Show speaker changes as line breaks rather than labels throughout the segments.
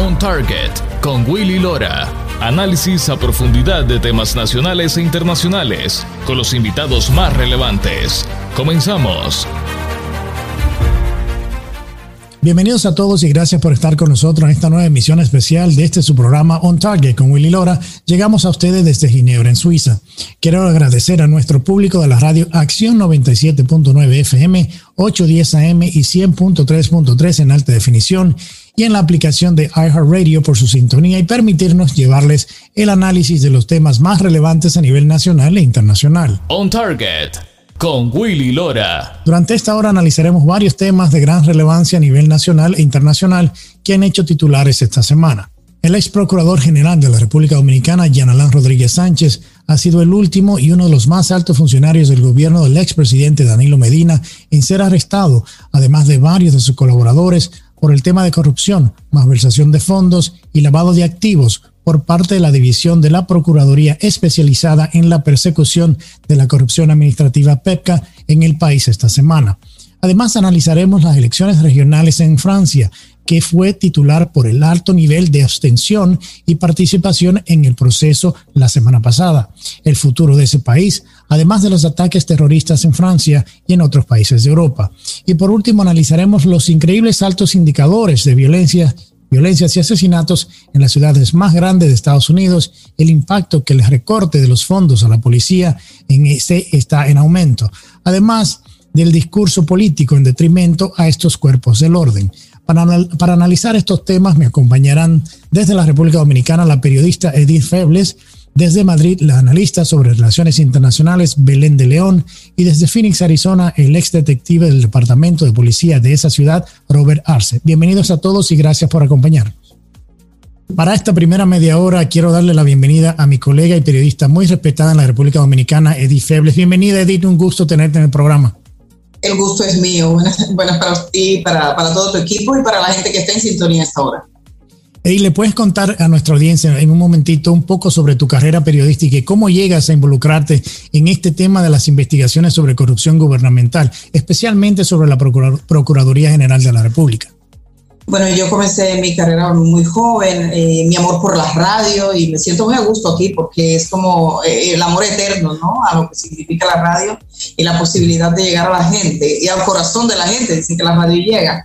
On Target con Willy Lora. Análisis a profundidad de temas nacionales e internacionales con los invitados más relevantes. Comenzamos.
Bienvenidos a todos y gracias por estar con nosotros en esta nueva emisión especial de este su programa On Target con Willy Lora. Llegamos a ustedes desde Ginebra, en Suiza. Quiero agradecer a nuestro público de la radio Acción 97.9 FM, 810 AM y 100.3.3 en alta definición y en la aplicación de iHeartRadio por su sintonía y permitirnos llevarles el análisis de los temas más relevantes a nivel nacional e internacional.
On Target con Willy Lora.
Durante esta hora analizaremos varios temas de gran relevancia a nivel nacional e internacional que han hecho titulares esta semana. El ex procurador general de la República Dominicana, Jean Alain Rodríguez Sánchez, ha sido el último y uno de los más altos funcionarios del gobierno del expresidente Danilo Medina en ser arrestado, además de varios de sus colaboradores, por el tema de corrupción, malversación de fondos y lavado de activos por parte de la División de la Procuraduría especializada en la persecución de la corrupción administrativa PEPCA en el país esta semana. Además, analizaremos las elecciones regionales en Francia, que fue titular por el alto nivel de abstención y participación en el proceso la semana pasada, el futuro de ese país, además de los ataques terroristas en Francia y en otros países de Europa. Y por último, analizaremos los increíbles altos indicadores de violencia violencias y asesinatos en las ciudades más grandes de Estados Unidos, el impacto que el recorte de los fondos a la policía en ese está en aumento, además del discurso político en detrimento a estos cuerpos del orden. Para, para, analizar estos temas me acompañarán desde la República Dominicana la periodista Edith Febles, desde Madrid la analista sobre relaciones internacionales Belén de León y desde Phoenix, Arizona, el ex detective del Departamento de Policía de esa ciudad, Robert Arce. Bienvenidos a todos y gracias por acompañarnos. Para esta primera media hora quiero darle la bienvenida a mi colega y periodista muy respetada en la República Dominicana, Edith Febles. Bienvenida, Edith, un gusto tenerte en el programa.
El gusto es mío. Buenas, para ti, para, todo tu equipo y para la gente que está en sintonía esta hora.
Y le puedes contar a nuestra audiencia en un momentito un poco sobre tu carrera periodística y cómo llegas a involucrarte en este tema de las investigaciones sobre corrupción gubernamental, especialmente sobre la Procuraduría General de la República.
Bueno, yo comencé mi carrera muy joven, eh, mi amor por la radio y me siento muy a gusto aquí porque es como eh, el amor eterno, ¿no? A lo que significa la radio y la posibilidad de llegar a la gente y al corazón de la gente, dicen que la radio llega.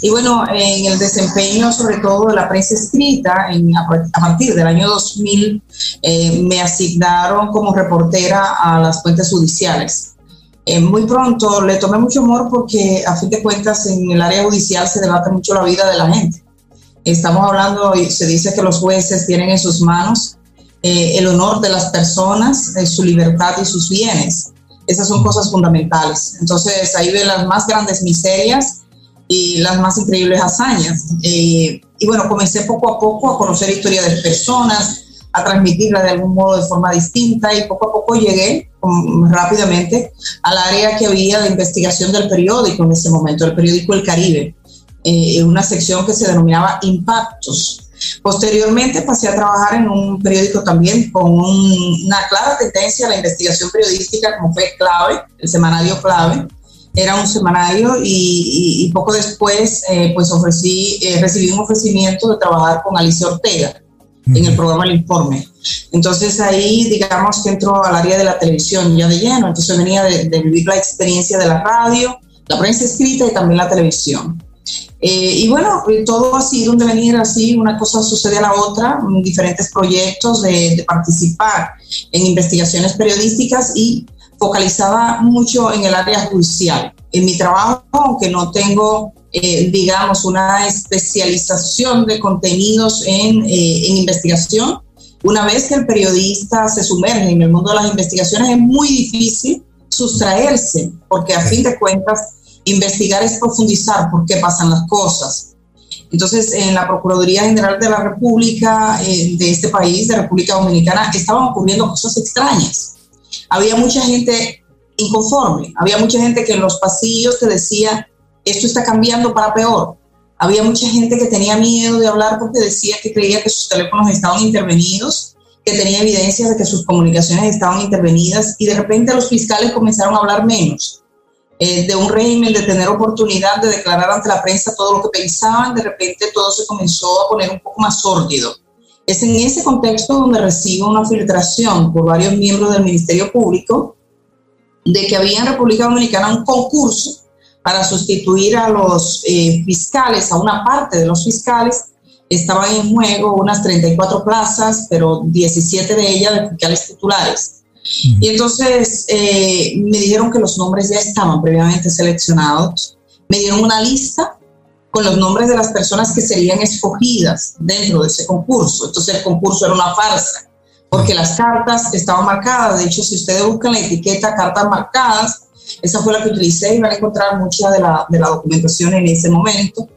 Y bueno, en el desempeño sobre todo de la prensa escrita, a, partir del año 2000, eh, me asignaron como reportera a las fuentes judiciales. Eh, muy pronto le tomé mucho amor porque a fin de cuentas en el área judicial se debate mucho la vida de la gente. Estamos hablando y se dice que los jueces tienen en sus manos eh, el honor de las personas, su libertad y sus bienes. Esas son cosas fundamentales. Entonces ahí ven las más grandes miserias y las más increíbles hazañas. Eh, y bueno, comencé poco a poco a conocer historia de personas, a transmitirla de algún modo de forma distinta y poco a poco llegué um, rápidamente al área que había de investigación del periódico en ese momento, el periódico El Caribe, eh, una sección que se denominaba Impactos. Posteriormente pasé a trabajar en un periódico también con una clara tendencia a la investigación periodística, como fue Clave, el semanario Clave, era un semanario y, poco después eh, pues ofrecí, eh, recibí un ofrecimiento de trabajar con Alicia Ortega en el programa El Informe. Entonces ahí digamos que entró al área de la televisión ya de lleno, entonces venía de, vivir la experiencia de la radio, la prensa escrita y también la televisión. Eh, y bueno, todo ha sido un devenir así, una cosa sucede a la otra, diferentes proyectos de, de participar en investigaciones periodísticas y focalizaba mucho en el área judicial. En mi trabajo, aunque no tengo, eh, digamos, una especialización de contenidos en, eh, en investigación, una vez que el periodista se sumerge en el mundo de las investigaciones es muy difícil sustraerse, porque a fin de cuentas investigar es profundizar por qué pasan las cosas. Entonces, en la Procuraduría General de la República eh, de este país, de República Dominicana, estaban ocurriendo cosas extrañas había mucha gente inconforme, había mucha gente que en los pasillos te decía, esto está cambiando para peor. Había mucha gente que tenía miedo de hablar porque decía que creía que sus teléfonos estaban intervenidos, que tenía evidencia de que sus comunicaciones estaban intervenidas y de repente los fiscales comenzaron a hablar menos. eh, de un régimen de tener oportunidad de declarar ante la prensa todo lo que pensaban, de repente todo se comenzó a poner un poco más sórdido. Es en ese contexto donde recibo una filtración por varios miembros del Ministerio Público de que había en República Dominicana un concurso para sustituir a los eh, fiscales, a una parte de los fiscales. Estaban en juego unas 34 plazas, pero 17 de ellas de fiscales titulares. Y entonces eh, me dijeron que los nombres ya estaban previamente seleccionados. Me dieron una lista con los nombres de las personas que serían escogidas dentro de ese concurso. Entonces el concurso era una farsa, porque las cartas estaban marcadas. De hecho, si ustedes buscan la etiqueta cartas marcadas, esa fue la que utilicé y van a encontrar mucha de la, de la documentación en ese momento.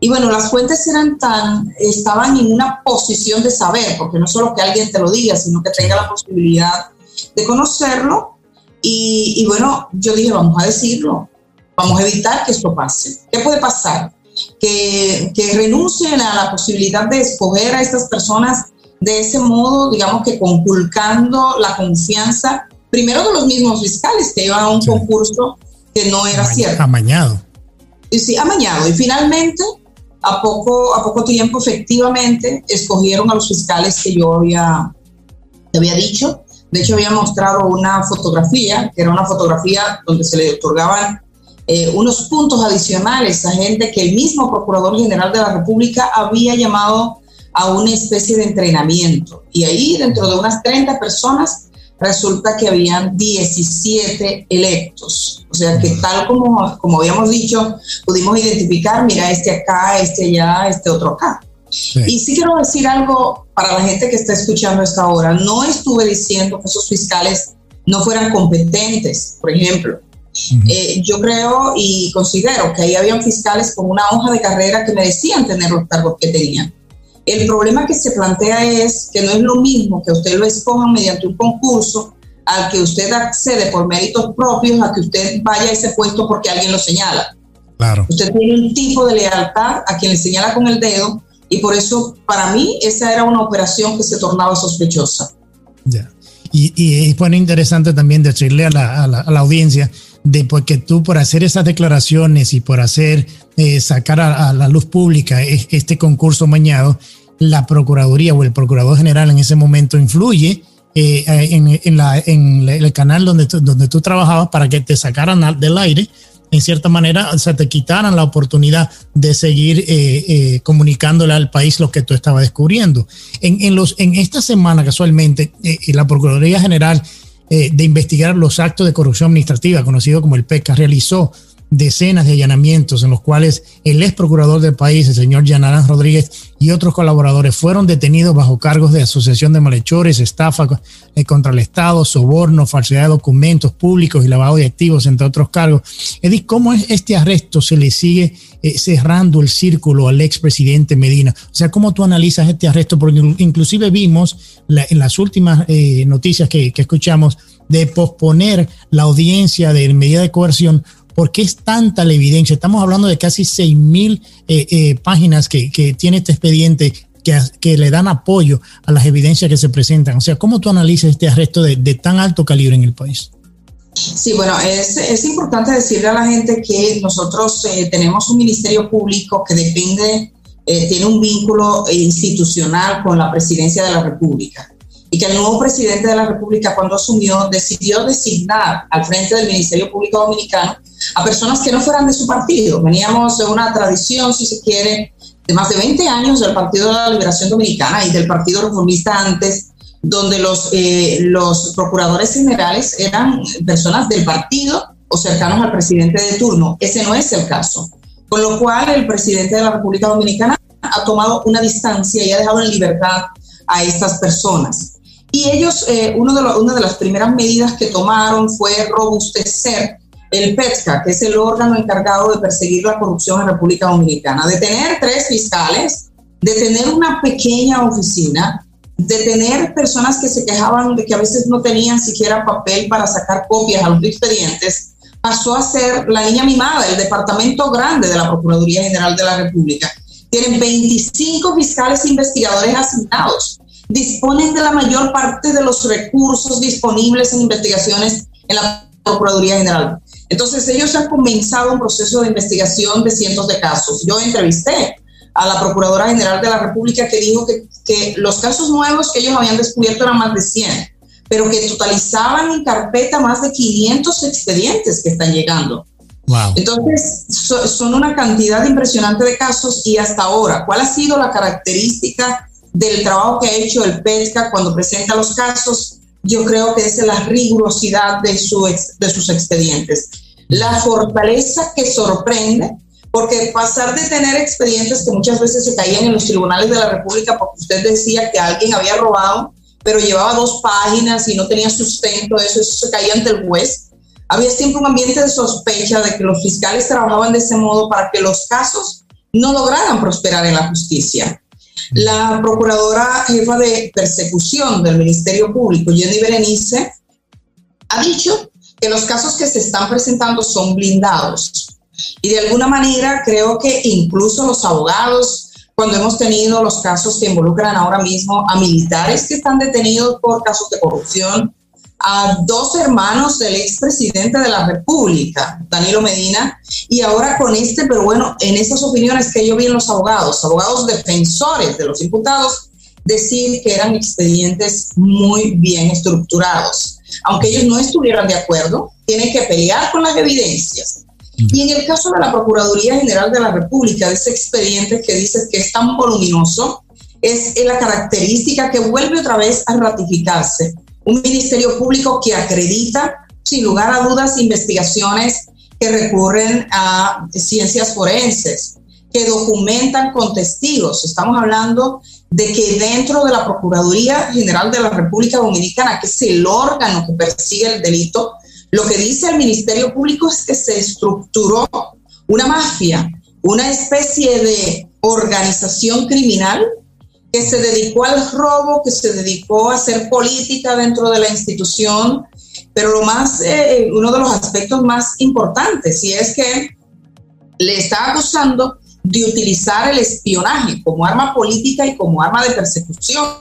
Y bueno, las fuentes eran tan, estaban en una posición de saber, porque no solo que alguien te lo diga, sino que tenga la posibilidad de conocerlo. Y, bueno, yo dije, vamos a decirlo, vamos a evitar que esto pase. ¿Qué puede pasar? Que, que renuncien a la posibilidad de escoger a estas personas de ese modo, digamos que conculcando la confianza, primero de los mismos fiscales que iban a un concurso que no era cierto.
Amañado.
Y sí, amañado. Y finalmente, a poco, a poco tiempo, efectivamente, escogieron a los fiscales que yo había, había dicho de hecho, había mostrado una fotografía, que era una fotografía donde se le otorgaban eh, unos puntos adicionales a gente que el mismo Procurador General de la República había llamado a una especie de entrenamiento. Y ahí, dentro de unas 30 personas, resulta que habían 17 electos. O sea que tal como, como habíamos dicho, pudimos identificar, mira, este acá, este allá, este otro acá. Y sí quiero decir algo para la gente que está escuchando esta hora. No estuve diciendo que esos fiscales no fueran competentes, por ejemplo. Eh, yo creo y considero que ahí habían fiscales con una hoja de carrera que me decían tener los cargos que tenían. El problema que se plantea es que no es lo mismo que usted lo escoja mediante un concurso al que usted accede por méritos propios a que usted vaya a ese puesto porque alguien lo señala. Claro. Usted tiene un tipo de lealtad a quien le señala con el dedo y por eso, para mí, esa era una operación que se tornaba sospechosa.
Ya. Y, y bueno, interesante también decirle a la, a la, audiencia de pues, que tú por hacer esas declaraciones y por hacer eh, sacar a, la luz pública este concurso mañado, la Procuraduría o el Procurador General en ese momento influye eh, en, en, el canal donde, donde tú trabajabas para que te sacaran del aire en cierta manera, o sea, te quitaran la oportunidad de seguir eh, eh, comunicándole al país lo que tú estabas descubriendo. En, en, los, en esta semana, casualmente, eh, la Procuraduría General de Investigar los Actos de Corrupción Administrativa, conocido como el PECA, realizó decenas de allanamientos en los cuales el ex procurador del país, el señor Yanarán Rodríguez, y otros colaboradores fueron detenidos bajo cargos de asociación de malhechores, estafa eh, contra el Estado, soborno, falsedad de documentos públicos y lavado de activos, entre otros cargos. Edith, ¿cómo es este arresto se le sigue eh, cerrando el círculo al expresidente Medina? O sea, ¿cómo tú analizas este arresto? Porque inclusive vimos en las últimas eh, noticias que, que escuchamos de posponer la audiencia de medida de coerción ¿Por qué es tanta la evidencia? Estamos hablando de casi 6.000 mil eh, eh, páginas que, tiene este expediente que, le dan apoyo a las evidencias que se presentan. O sea, ¿cómo tú analizas este arresto de, tan alto calibre en el país?
Sí, bueno, es, importante decirle a la gente que nosotros eh, tenemos un ministerio público que depende, tiene un vínculo institucional con la presidencia de la República y que el nuevo presidente de la República cuando asumió decidió designar al frente del Ministerio Público Dominicano a personas que no fueran de su partido. Veníamos de una tradición, si se quiere, de más de 20 años del Partido de la Liberación Dominicana y del Partido Reformista antes, donde los, eh, los procuradores generales eran personas del partido o cercanos al presidente de turno. Ese no es el caso. Con lo cual, el presidente de la República Dominicana ha tomado una distancia y ha dejado en libertad a estas personas. Y ellos, eh, uno de una de las primeras medidas que tomaron fue robustecer el PETCA, que es el órgano encargado de perseguir la corrupción en República Dominicana, de tener tres fiscales, de tener una pequeña oficina, de tener personas que se quejaban de que a veces no tenían siquiera papel para sacar copias a los expedientes, pasó a ser la niña mimada, el departamento grande de la Procuraduría General de la República. Tienen 25 fiscales investigadores asignados, disponen de la mayor parte de los recursos disponibles en investigaciones en la Procuraduría General. Entonces ellos han comenzado un proceso de investigación de cientos de casos. Yo entrevisté a la Procuradora General de la República que dijo que, que los casos nuevos que ellos habían descubierto eran más de 100, pero que totalizaban en carpeta más de 500 expedientes que están llegando. Entonces, son una cantidad impresionante de casos y hasta ahora, ¿cuál ha sido la característica del trabajo que ha hecho el PETCA cuando presenta los casos? Yo creo que es la rigurosidad de sus expedientes. La fortaleza que sorprende, porque pasar de tener expedientes que muchas veces se caían en los tribunales de la República porque usted decía que alguien había robado, pero llevaba dos páginas y no tenía sustento, eso, eso se caía ante el juez había siempre un ambiente de sospecha de que los fiscales trabajaban de ese modo para que los casos no lograran prosperar en la justicia. La procuradora jefa de persecución del Ministerio Público, Jenny Berenice, ha dicho que los casos que se están presentando son blindados. Y de alguna manera creo que incluso los abogados, cuando hemos tenido los casos que involucran ahora mismo a militares que están detenidos por casos de corrupción, a dos hermanos del expresidente de la República, Danilo Medina, y ahora con este, pero bueno, en esas opiniones que yo vi en los abogados, abogados defensores de los imputados, decir que eran expedientes muy bien estructurados. Aunque ellos no estuvieran de acuerdo, tienen que pelear con las evidencias. Y en el caso de la Procuraduría General de la República, de ese expediente que dice que es tan voluminoso, es la característica que vuelve otra vez a ratificarse un ministerio público que acredita, sin lugar a dudas, investigaciones que recurren a ciencias forenses, que documentan con testigos. Estamos hablando de que dentro de la Procuraduría General de la República Dominicana, que es el órgano que persigue el delito, lo que dice el Ministerio Público es que se estructuró una mafia, una especie de organización criminal que se dedicó al robo, que se dedicó a hacer política dentro de la institución, pero lo más, eh, uno de los aspectos más importantes, y es que le está acusando de utilizar el espionaje como arma política y como arma de persecución,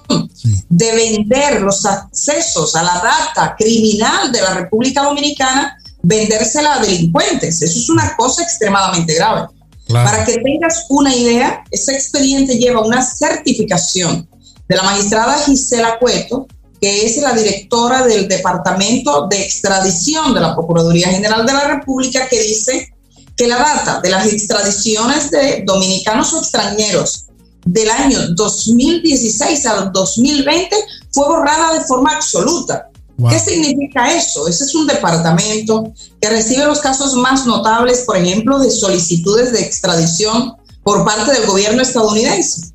de vender los accesos a la data criminal de la República Dominicana, vendérsela a delincuentes. Eso es una cosa extremadamente grave. Para que tengas una idea, ese expediente lleva una certificación de la magistrada Gisela Cueto, que es la directora del Departamento de Extradición de la Procuraduría General de la República, que dice que la data de las extradiciones de dominicanos o extranjeros del año 2016 al 2020 fue borrada de forma absoluta. ¿Qué significa eso? Ese es un departamento que recibe los casos más notables, por ejemplo, de solicitudes de extradición por parte del gobierno estadounidense.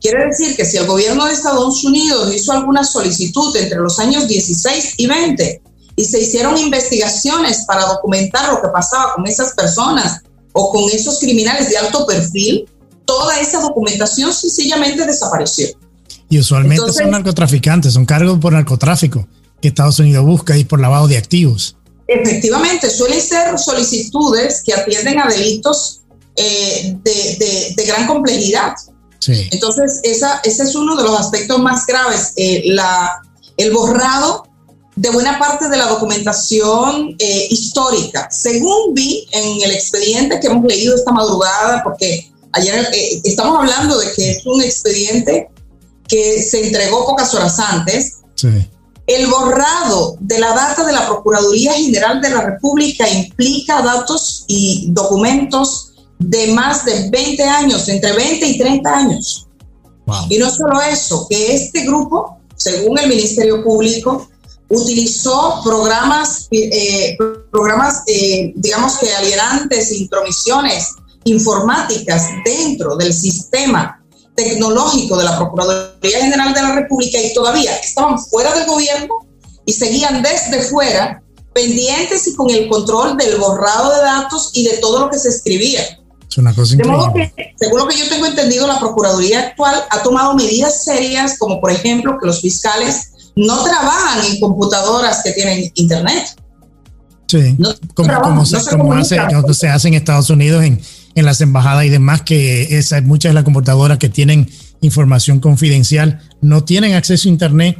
Quiere decir que si el gobierno de Estados Unidos hizo alguna solicitud entre los años 16 y 20 y se hicieron investigaciones para documentar lo que pasaba con esas personas o con esos criminales de alto perfil, toda esa documentación sencillamente desapareció.
Y usualmente son narcotraficantes, son cargos por narcotráfico que Estados Unidos busca y por lavado de activos.
Efectivamente, suelen ser solicitudes que atienden a delitos eh, de, gran complejidad. Sí. Entonces, esa, ese es uno de los aspectos más graves, eh, la, el borrado de buena parte de la documentación eh, histórica. Según vi en el expediente que hemos leído esta madrugada, porque ayer estamos hablando de que es un expediente que se entregó pocas horas antes, sí. El borrado de la data de la Procuraduría General de la República implica datos y documentos de más de 20 años, entre 20 y 30 años. Y no solo eso, que este grupo, según el Ministerio Público, utilizó programas, eh, programas eh, digamos que alienantes, intromisiones informáticas dentro del sistema tecnológico de la Procuraduría General de la República y todavía estaban fuera del gobierno y seguían desde fuera pendientes y con el control del borrado de datos y de todo lo que se escribía.
Es una cosa increíble.
según lo que yo tengo entendido, la Procuraduría actual ha tomado medidas serias, como por ejemplo que los fiscales no trabajan en computadoras que tienen internet.
Sí, como, se, hace, se hace en Estados Unidos en, en las embajadas y demás, que esa, muchas de las computadoras que tienen información confidencial no tienen acceso a Internet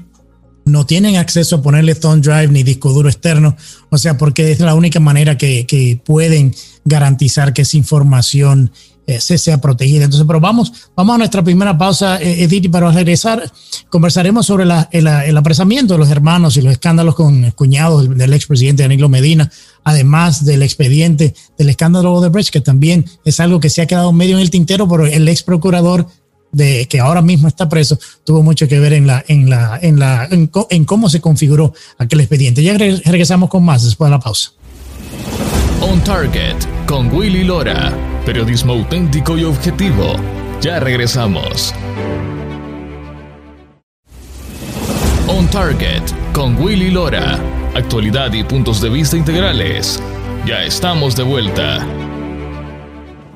no tienen acceso a ponerle thumb drive ni disco duro externo, o sea, porque es la única manera que, que pueden garantizar que esa información se sea protegida. Entonces, pero vamos, vamos a nuestra primera pausa, eh, Edith, y para regresar conversaremos sobre el, apresamiento de los hermanos y los escándalos con el cuñado del, del expresidente Danilo Medina, además del expediente del escándalo de Brecht, que también es algo que se ha quedado medio en el tintero, pero el ex procurador de que ahora mismo está preso tuvo mucho que ver en la en la en la en, cómo se configuró aquel expediente. Ya regresamos con más después de la pausa.
On Target con Willy Lora, periodismo auténtico y objetivo. Ya regresamos. On Target con Willy Lora, actualidad y puntos de vista integrales. Ya estamos de vuelta.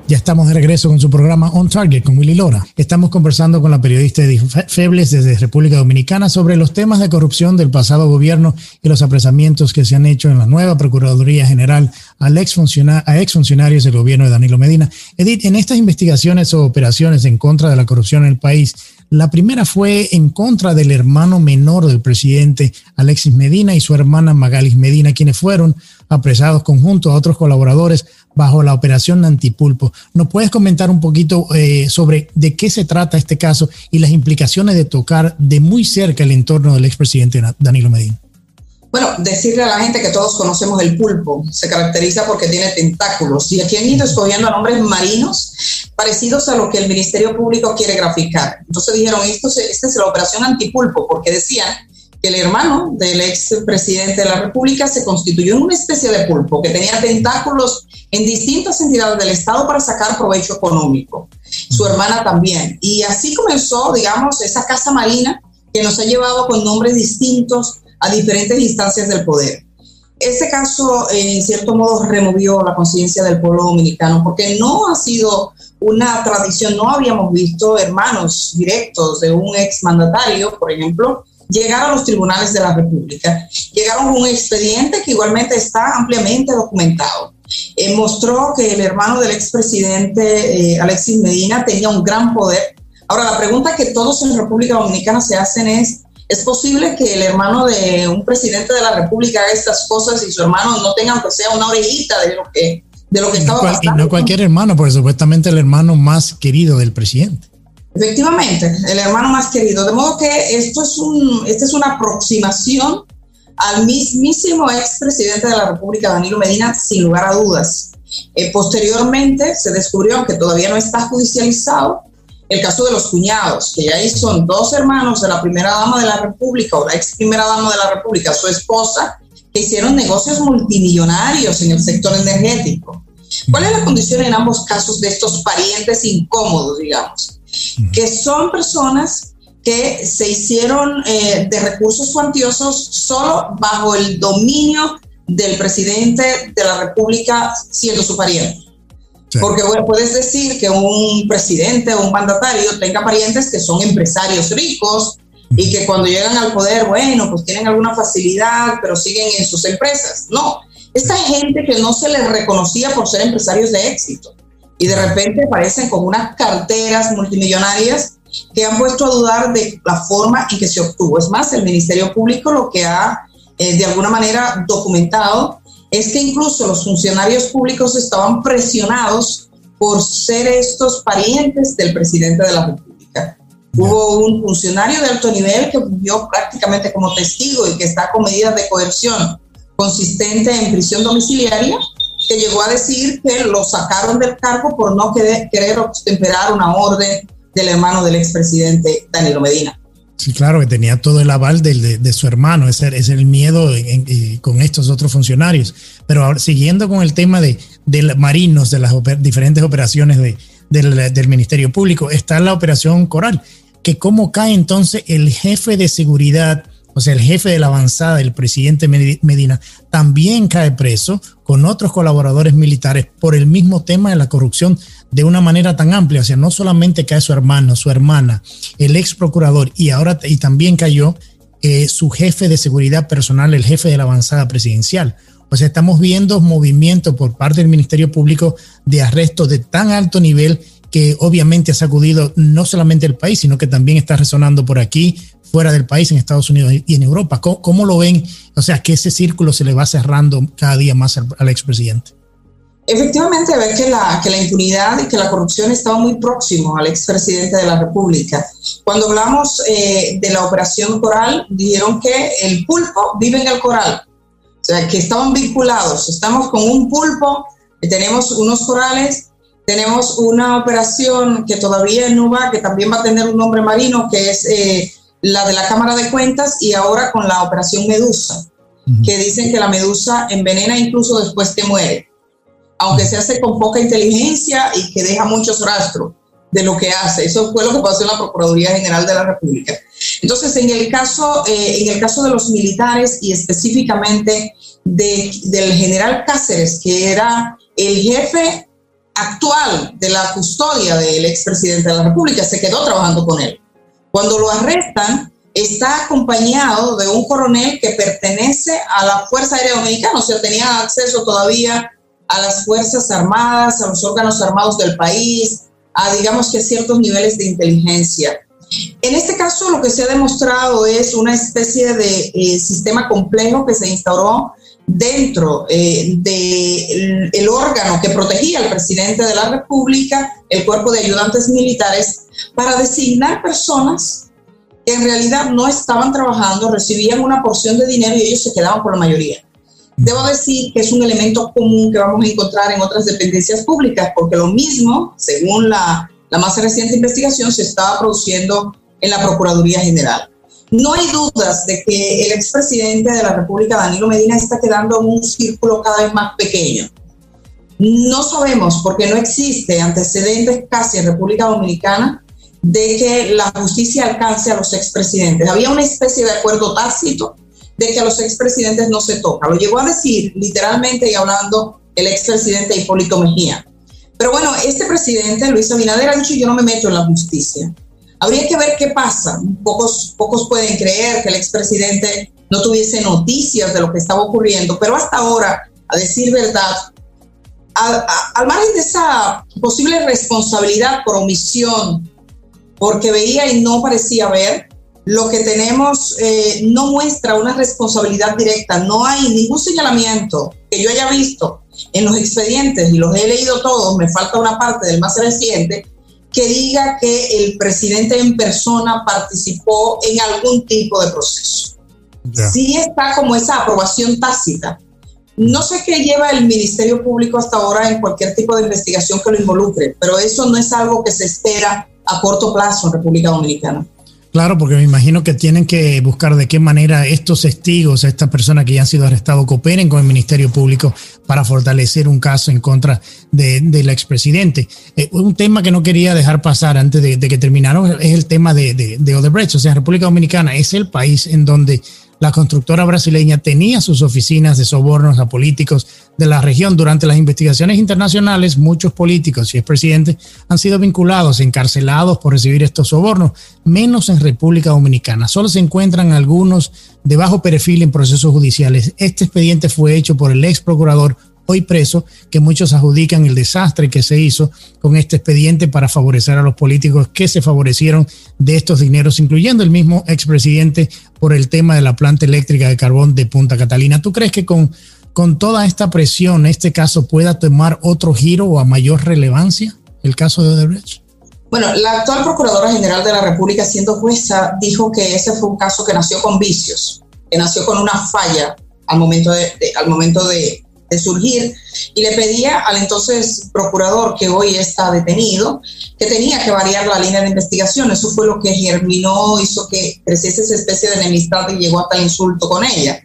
Ya estamos de regreso con su programa On Target con Willy Lora. Estamos conversando con la periodista Edith Febles desde República Dominicana sobre los temas de corrupción del pasado gobierno y los apresamientos que se han hecho en la nueva Procuraduría General al ex a del gobierno de Danilo Medina. Edith, en estas investigaciones o operaciones en contra de la corrupción en el país, la primera fue en contra del hermano menor del presidente Alexis Medina y su hermana Magalis Medina, quienes fueron apresados conjunto a otros colaboradores bajo la operación Antipulpo. ¿Nos puedes comentar un poquito eh, sobre de qué se trata este caso y las implicaciones de tocar de muy cerca el entorno del expresidente Danilo Medina?
Bueno, decirle a la gente que todos conocemos el pulpo, se caracteriza porque tiene tentáculos y aquí han ido escogiendo nombres marinos parecidos a lo que el Ministerio Público quiere graficar. Entonces dijeron, esto, esta es la operación antipulpo, porque decían el hermano del ex presidente de la República se constituyó en una especie de pulpo que tenía tentáculos en distintas entidades del Estado para sacar provecho económico. Su hermana también. Y así comenzó, digamos, esa casa marina que nos ha llevado con nombres distintos a diferentes instancias del poder. Este caso, en cierto modo, removió la conciencia del pueblo dominicano porque no ha sido una tradición, no habíamos visto hermanos directos de un ex mandatario, por ejemplo, llegar a los tribunales de la República. Llegaron un expediente que igualmente está ampliamente documentado. Eh, mostró que el hermano del expresidente eh, Alexis Medina tenía un gran poder. Ahora, la pregunta que todos en República Dominicana se hacen es, ¿es posible que el hermano de un presidente de la República haga estas cosas y su hermano no tenga, aunque sea una orejita de lo que, de lo que estaba pasando?
Y no cualquier hermano, porque supuestamente el hermano más querido del presidente.
Efectivamente, el hermano más querido. De modo que esto es esta es una aproximación al mismísimo expresidente de la República, Danilo Medina, sin lugar a dudas. Eh, posteriormente se descubrió, que todavía no está judicializado, el caso de los cuñados, que ahí son dos hermanos de la primera dama de la República o la ex primera dama de la República, su esposa, que hicieron negocios multimillonarios en el sector energético. ¿Cuál es la condición en ambos casos de estos parientes incómodos, digamos? que son personas que se hicieron eh, de recursos cuantiosos solo bajo el dominio del presidente de la República siendo su pariente. Porque puedes decir que un presidente o un mandatario tenga parientes que son empresarios ricos y que cuando llegan al poder, bueno, pues tienen alguna facilidad, pero siguen en sus empresas. No, esta gente que no se les reconocía por ser empresarios de éxito y de repente aparecen con unas carteras multimillonarias que han puesto a dudar de la forma en que se obtuvo. Es más, el Ministerio Público lo que ha eh, de alguna manera documentado es que incluso los funcionarios públicos estaban presionados por ser estos parientes del presidente de la República. Hubo un funcionario de alto nivel que vivió prácticamente como testigo y que está con medidas de coerción consistente en prisión domiciliaria que llegó a decir que lo sacaron del cargo por no querer, obtemperar una orden del hermano del expresidente Danilo Medina.
Sí, claro, que tenía todo el aval de, de, su hermano, ese es el miedo con estos otros funcionarios. Pero ahora, siguiendo con el tema de, de marinos, de las diferentes operaciones de, del Ministerio Público, está la operación Coral, que cómo cae entonces el jefe de seguridad o sea, el jefe de la avanzada, el presidente Medina, también cae preso con otros colaboradores militares por el mismo tema de la corrupción de una manera tan amplia. O sea, no solamente cae su hermano, su hermana, el ex procurador y ahora y también cayó eh, su jefe de seguridad personal, el jefe de la avanzada presidencial. O sea, estamos viendo movimientos por parte del Ministerio Público de arrestos de tan alto nivel que obviamente ha sacudido no solamente el país, sino que también está resonando por aquí, fuera del país, en Estados Unidos y en Europa. ¿Cómo, lo ven? O sea, que ese círculo se le va cerrando cada día más al, expresidente.
Efectivamente, ve que la, que la impunidad y que la corrupción estaba muy próximo al expresidente de la República. Cuando hablamos eh, de la operación Coral, dijeron que el pulpo vive en el coral, o sea, que estaban vinculados. Estamos con un pulpo, tenemos unos corales, tenemos una operación que todavía no va, que también va a tener un nombre marino, que es eh, la de la Cámara de Cuentas, y ahora con la operación Medusa, que dicen que la medusa envenena incluso después que muere aunque se hace con poca inteligencia y que deja muchos rastros de lo que hace. Eso fue lo que pasó en la Procuraduría General de la República. Entonces, en el caso, eh, en el caso de los militares y específicamente del general Cáceres, que era el jefe actual de la custodia del expresidente de la República, se quedó trabajando con él. Cuando lo arrestan, está acompañado de un coronel que pertenece a la Fuerza Aérea Dominicana, o sea, tenía acceso todavía a las Fuerzas Armadas, a los órganos armados del país, a digamos que ciertos niveles de inteligencia. En este caso lo que se ha demostrado es una especie de eh, sistema complejo que se instauró dentro eh, del órgano que protegía al presidente de la República, el cuerpo de ayudantes militares, para designar personas que en realidad no estaban trabajando, recibían una porción de dinero y ellos se quedaban con la mayoría. Debo decir que es un elemento común que vamos a encontrar en otras dependencias públicas, porque lo mismo, según la, la más reciente investigación, se estaba produciendo en la Procuraduría General. No hay dudas de que el expresidente de la República, Danilo Medina, está quedando en un círculo cada vez más pequeño. No sabemos, porque no existe antecedentes casi en República Dominicana de que la justicia alcance a los expresidentes. Había una especie de acuerdo tácito de que a los expresidentes no se toca. Lo llegó a decir literalmente y hablando el expresidente Hipólito Mejía. Pero bueno, este presidente, Luis Abinader, ha dicho yo no me meto en la justicia. Habría que ver qué pasa. Pocos, pocos pueden creer que el expresidente no tuviese noticias de lo que estaba ocurriendo, pero hasta ahora, a decir verdad, al margen de esa posible responsabilidad por omisión, porque veía y no parecía ver, lo que tenemos eh, no muestra una responsabilidad directa, no hay ningún señalamiento que yo haya visto en los expedientes, y los he leído todos, me falta una parte del más reciente, que diga que el presidente en persona participó en algún tipo de proceso. Sí está como esa aprobación tácita. No sé qué lleva el Ministerio Público hasta ahora en cualquier tipo de investigación que lo involucre, pero eso no es algo que se espera a corto plazo en República Dominicana.
Claro, porque me imagino que tienen que buscar de qué manera estos testigos, estas personas que ya han sido arrestados, cooperen con el Ministerio Público para fortalecer un caso en contra del expresidente. Eh, un tema que no quería dejar pasar antes de, que terminaron es el tema de, de, de Odebrecht. O sea, República Dominicana es el país en donde la constructora brasileña tenía sus oficinas de sobornos a políticos de la región. Durante las investigaciones internacionales, muchos políticos y expresidentes han sido vinculados, encarcelados por recibir estos sobornos, menos en República Dominicana. Solo se encuentran algunos de bajo perfil en procesos judiciales. Este expediente fue hecho por el ex procurador hoy preso, que muchos adjudican el desastre que se hizo con este expediente para favorecer a los políticos que se favorecieron de estos dineros, incluyendo el mismo expresidente por el tema de la planta eléctrica de carbón de Punta Catalina. ¿Tú crees que con, con toda esta presión este caso pueda tomar otro giro o a mayor relevancia el caso de Odebrecht?
Bueno, la actual Procuradora General de la República, siendo jueza, dijo que ese fue un caso que nació con vicios, que nació con una falla al momento de al momento de, de surgir y le pedía al entonces procurador que hoy está detenido que tenía que variar la línea de investigación. Eso fue lo que germinó, hizo que creciese esa especie de enemistad y llegó hasta el insulto con ella.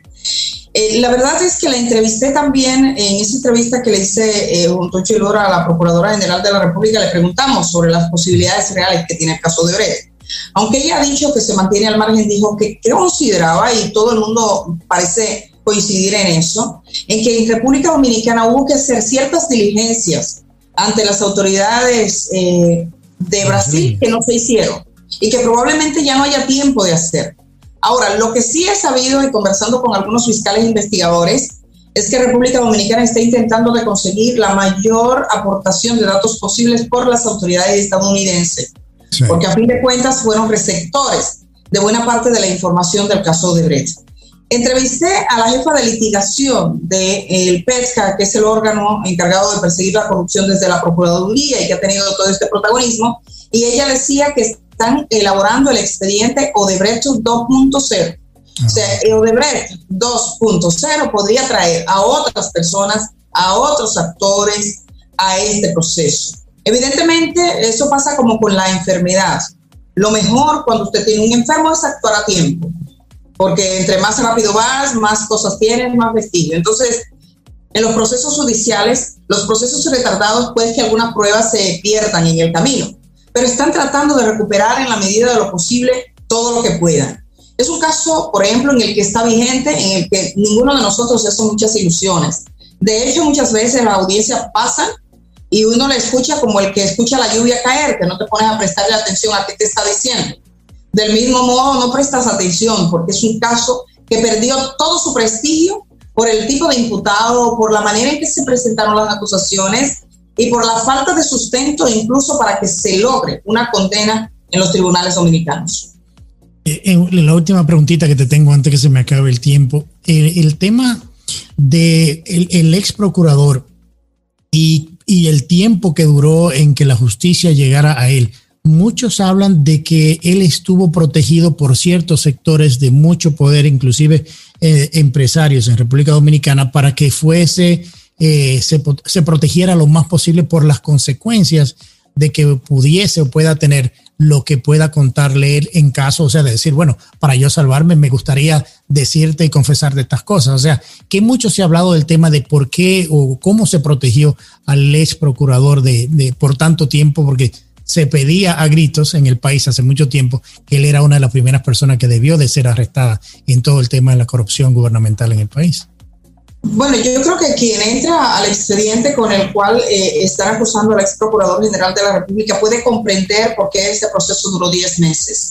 Eh, la verdad es que la entrevisté también en esa entrevista que le hice eh, junto a Chilora a la Procuradora General de la República, le preguntamos sobre las posibilidades reales que tiene el caso de Oret. Aunque ella ha dicho que se mantiene al margen, dijo que, que consideraba, y todo el mundo parece coincidir en eso, en que en República Dominicana hubo que hacer ciertas diligencias ante las autoridades eh, de Brasil que no se hicieron y que probablemente ya no haya tiempo de hacer. Ahora, lo que sí he sabido y conversando con algunos fiscales investigadores es que República Dominicana está intentando de conseguir la mayor aportación de datos posibles por las autoridades estadounidenses, porque a fin de cuentas fueron receptores de buena parte de la información del caso de Brecht. Entrevisté a la jefa de litigación del de, PESCA, que es el órgano encargado de perseguir la corrupción desde la Procuraduría y que ha tenido todo este protagonismo, y ella decía que están elaborando el expediente Odebrecht 2.0. O sea, Odebrecht 2.0 podría traer a otras personas, a otros actores a este proceso. Evidentemente, eso pasa como con la enfermedad. Lo mejor cuando usted tiene un enfermo es actuar a tiempo porque entre más rápido vas, más cosas tienes, más vestigio. Entonces, en los procesos judiciales, los procesos retardados puede que algunas pruebas se pierdan en el camino, pero están tratando de recuperar en la medida de lo posible todo lo que puedan. Es un caso, por ejemplo, en el que está vigente, en el que ninguno de nosotros hace muchas ilusiones. De hecho, muchas veces la audiencia pasa y uno le escucha como el que escucha la lluvia caer, que no te pones a prestarle atención a qué te está diciendo. Del mismo modo, no prestas atención porque es un caso que perdió todo su prestigio por el tipo de imputado, por la manera en que se presentaron las acusaciones y por la falta de sustento incluso para que se logre una condena en los tribunales dominicanos.
Eh, la última preguntita que te tengo antes que se me acabe el tiempo, el, tema de el, ex procurador y, y el tiempo que duró en que la justicia llegara a él muchos hablan de que él estuvo protegido por ciertos sectores de mucho poder, inclusive eh, empresarios en República Dominicana, para que fuese, eh, se, se, protegiera lo más posible por las consecuencias de que pudiese o pueda tener lo que pueda contarle él en caso, o sea, de decir, bueno, para yo salvarme me gustaría decirte y confesar de estas cosas. O sea, que mucho se ha hablado del tema de por qué o cómo se protegió al ex procurador de, de por tanto tiempo, porque se pedía a gritos en el país hace mucho tiempo que él era una de las primeras personas que debió de ser arrestada en todo el tema de la corrupción gubernamental en el país.
Bueno, yo creo que quien entra al expediente con el cual eh, están acusando al ex procurador general de la República puede comprender por qué este proceso duró 10 meses.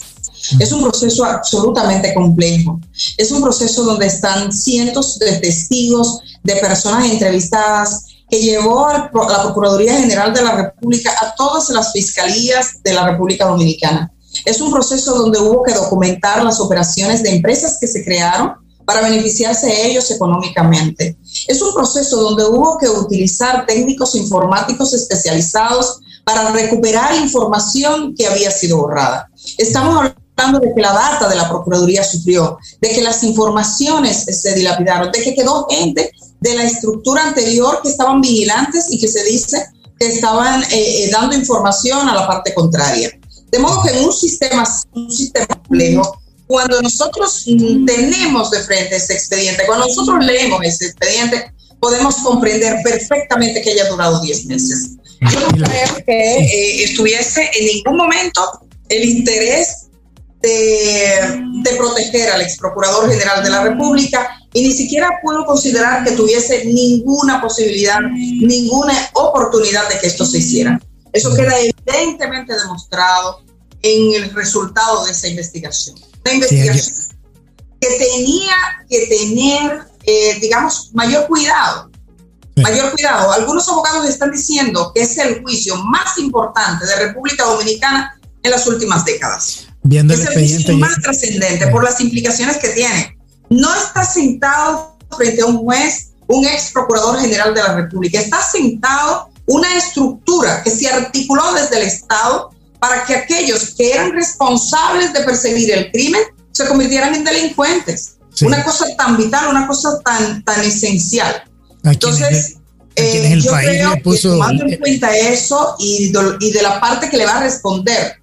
Es un proceso absolutamente complejo. Es un proceso donde están cientos de testigos, de personas entrevistadas, que llevó a la Procuraduría General de la República a todas las fiscalías de la República Dominicana. Es un proceso donde hubo que documentar las operaciones de empresas que se crearon para beneficiarse ellos económicamente. Es un proceso donde hubo que utilizar técnicos informáticos especializados para recuperar información que había sido borrada. Estamos hablando de que la data de la Procuraduría sufrió, de que las informaciones se dilapidaron, de que quedó gente de la estructura anterior que estaban vigilantes y que se dice que estaban eh, eh, dando información a la parte contraria. De modo que en un sistema, un sistema complejo, cuando nosotros tenemos de frente ese expediente, cuando nosotros leemos ese expediente, podemos comprender perfectamente que haya durado 10 meses. Yo no creo que eh, estuviese en ningún momento el interés de, de proteger al ex procurador general de la República y ni siquiera puedo considerar que tuviese ninguna posibilidad, ninguna oportunidad de que esto se hiciera. Eso queda evidentemente demostrado en el resultado de esa investigación. Una investigación que tenía que tener, eh, digamos, mayor cuidado. Mayor cuidado. Algunos abogados están diciendo que es el juicio más importante de República Dominicana en las últimas décadas.
Viendo
es el juicio más trascendente por las implicaciones que tiene no está sentado frente a un juez, un ex procurador general de la República, está sentado una estructura que se articuló desde el Estado para que aquellos que eran responsables de perseguir el crimen se convirtieran en delincuentes. Una cosa tan vital, una cosa tan, tan esencial. Entonces, eh, yo creo que tomando en cuenta eso y de, la parte que le va a responder,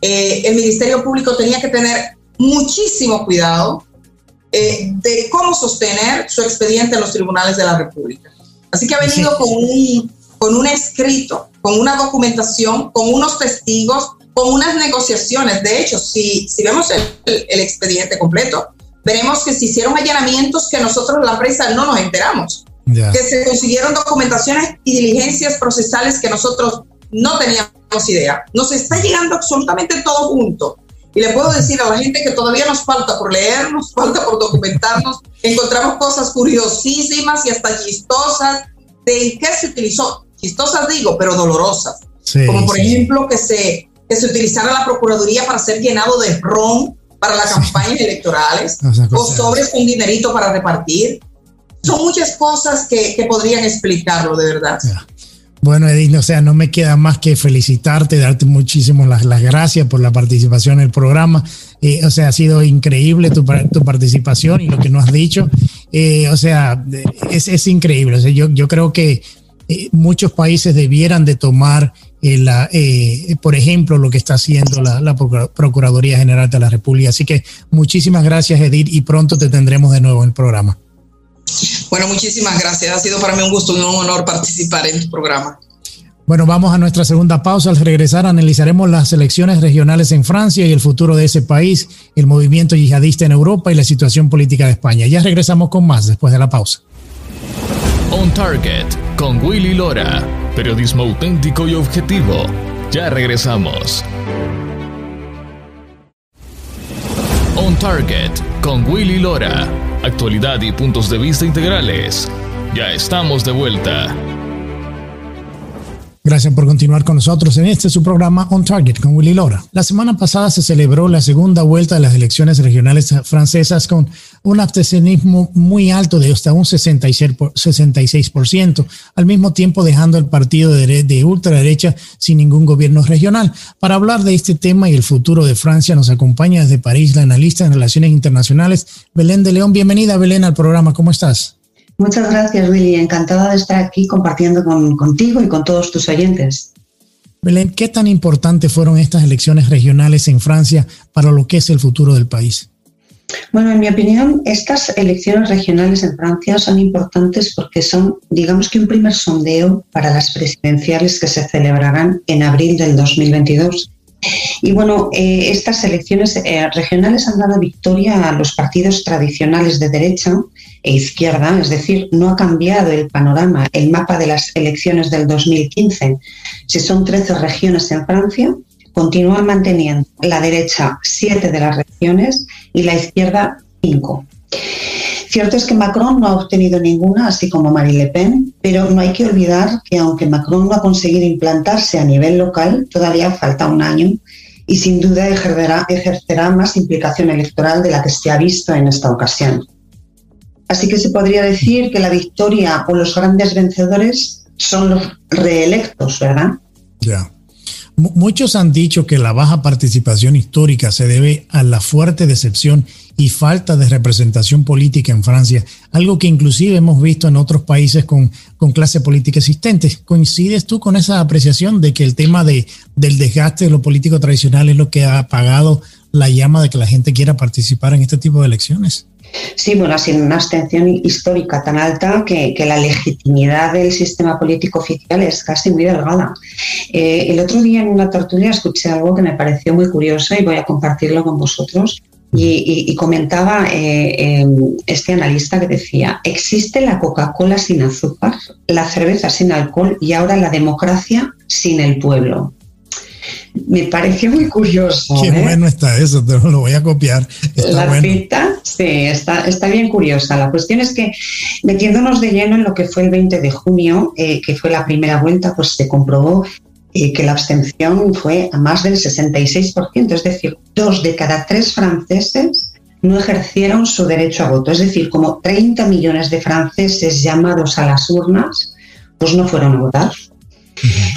eh, el Ministerio Público tenía que tener muchísimo cuidado eh, de cómo sostener su expediente en los tribunales de la República. Así que ha venido con, un, con un escrito, con una documentación, con unos testigos, con unas negociaciones. De hecho, si, si vemos el, el, expediente completo, veremos que se hicieron allanamientos que nosotros, la prensa, no nos enteramos. Que se consiguieron documentaciones y diligencias procesales que nosotros no teníamos idea. Nos está llegando absolutamente todo junto Y le puedo decir a la gente que todavía nos falta por leer, nos falta por documentarnos. Encontramos cosas curiosísimas y hasta chistosas de en qué se utilizó. Chistosas digo, pero dolorosas. Como por ejemplo que se, que se utilizara la Procuraduría para ser llenado de ron para las campañas electorales o sobres con dinerito para repartir. Son muchas cosas que, que podrían explicarlo de verdad.
Bueno, Edith, o sea, no me queda más que felicitarte, darte muchísimas las, las gracias por la participación en el programa. Eh, o sea, ha sido increíble tu, tu participación y lo que nos has dicho. Eh, o sea, es, es increíble. O sea, yo, yo creo que eh, muchos países debieran de tomar, la, por ejemplo, lo que está haciendo la, la, Procuraduría General de la República. Así que muchísimas gracias, Edith, y pronto te tendremos de nuevo en el programa.
Bueno, muchísimas gracias. Ha sido para mí un gusto y un honor participar en tu programa.
Bueno, vamos a nuestra segunda pausa. Al regresar analizaremos las elecciones regionales en Francia y el futuro de ese país, el movimiento yihadista en Europa y la situación política de España. Ya regresamos con más después de la pausa.
On Target con Willy Lora. Periodismo auténtico y objetivo. Ya regresamos. On Target con Willy Lora actualidad y puntos de vista integrales. Ya estamos de vuelta.
Gracias por continuar con nosotros en este su programa On Target con Willy Lora. La semana pasada se celebró la segunda vuelta de las elecciones regionales francesas con un abstencionismo muy alto de hasta un 66%, al mismo tiempo dejando el partido de, de ultraderecha sin ningún gobierno regional. Para hablar de este tema y el futuro de Francia nos acompaña desde París la analista en relaciones internacionales Belén de León. Bienvenida Belén al programa, ¿cómo estás?
Muchas gracias, Willy. Encantada de estar aquí compartiendo contigo y con todos tus oyentes.
Belén, ¿qué tan importantes fueron estas elecciones regionales en Francia para lo que es el futuro del país?
Bueno, en mi opinión, estas elecciones regionales en Francia son importantes porque son, digamos que un primer sondeo para las presidenciales que se celebrarán en abril del 2022. Y bueno, eh, estas elecciones eh, regionales han dado victoria a los partidos tradicionales de derecha e izquierda, es decir, no ha cambiado el panorama, el mapa de las elecciones del 2015. Si son 13 regiones en Francia, continúan manteniendo la derecha 7 de las regiones y la izquierda 5. Cierto es que Macron no ha obtenido ninguna, así como Marine Le Pen, pero no hay que olvidar que aunque Macron no ha conseguido implantarse a nivel local, todavía falta un año y sin duda ejercerá, más implicación electoral de la que se ha visto en esta ocasión. Así que se podría decir que la victoria o los grandes vencedores son los reelectos, ¿verdad?
Ya. Muchos han dicho que la baja participación histórica se debe a la fuerte decepción y falta de representación política en Francia, algo que inclusive hemos visto en otros países con, clase política existente. ¿Coincides tú con esa apreciación de que el tema de, del desgaste de lo político tradicional es lo que ha apagado la llama de que la gente quiera participar en este tipo de elecciones?
Sí, bueno, ha sido una abstención histórica tan alta que, la legitimidad del sistema político oficial es casi muy delgada. Eh, el otro día en una tertulia escuché algo que me pareció muy curioso y voy a compartirlo con vosotros. Y, comentaba eh, em, este analista que decía, existe la Coca-Cola sin azúcar, la cerveza sin alcohol y ahora la democracia sin el pueblo me pareció muy curioso.
Qué ¿eh? bueno está eso, te lo voy a copiar.
la cita, sí, está, está bien curiosa. La cuestión es que metiéndonos de lleno en lo que fue el 20 de junio, eh, que fue la primera vuelta, pues se comprobó eh, que la abstención fue a más del 66%, es decir, dos de cada tres franceses no ejercieron su derecho a voto. Es decir, como 30 millones de franceses llamados a las urnas, pues no fueron a votar.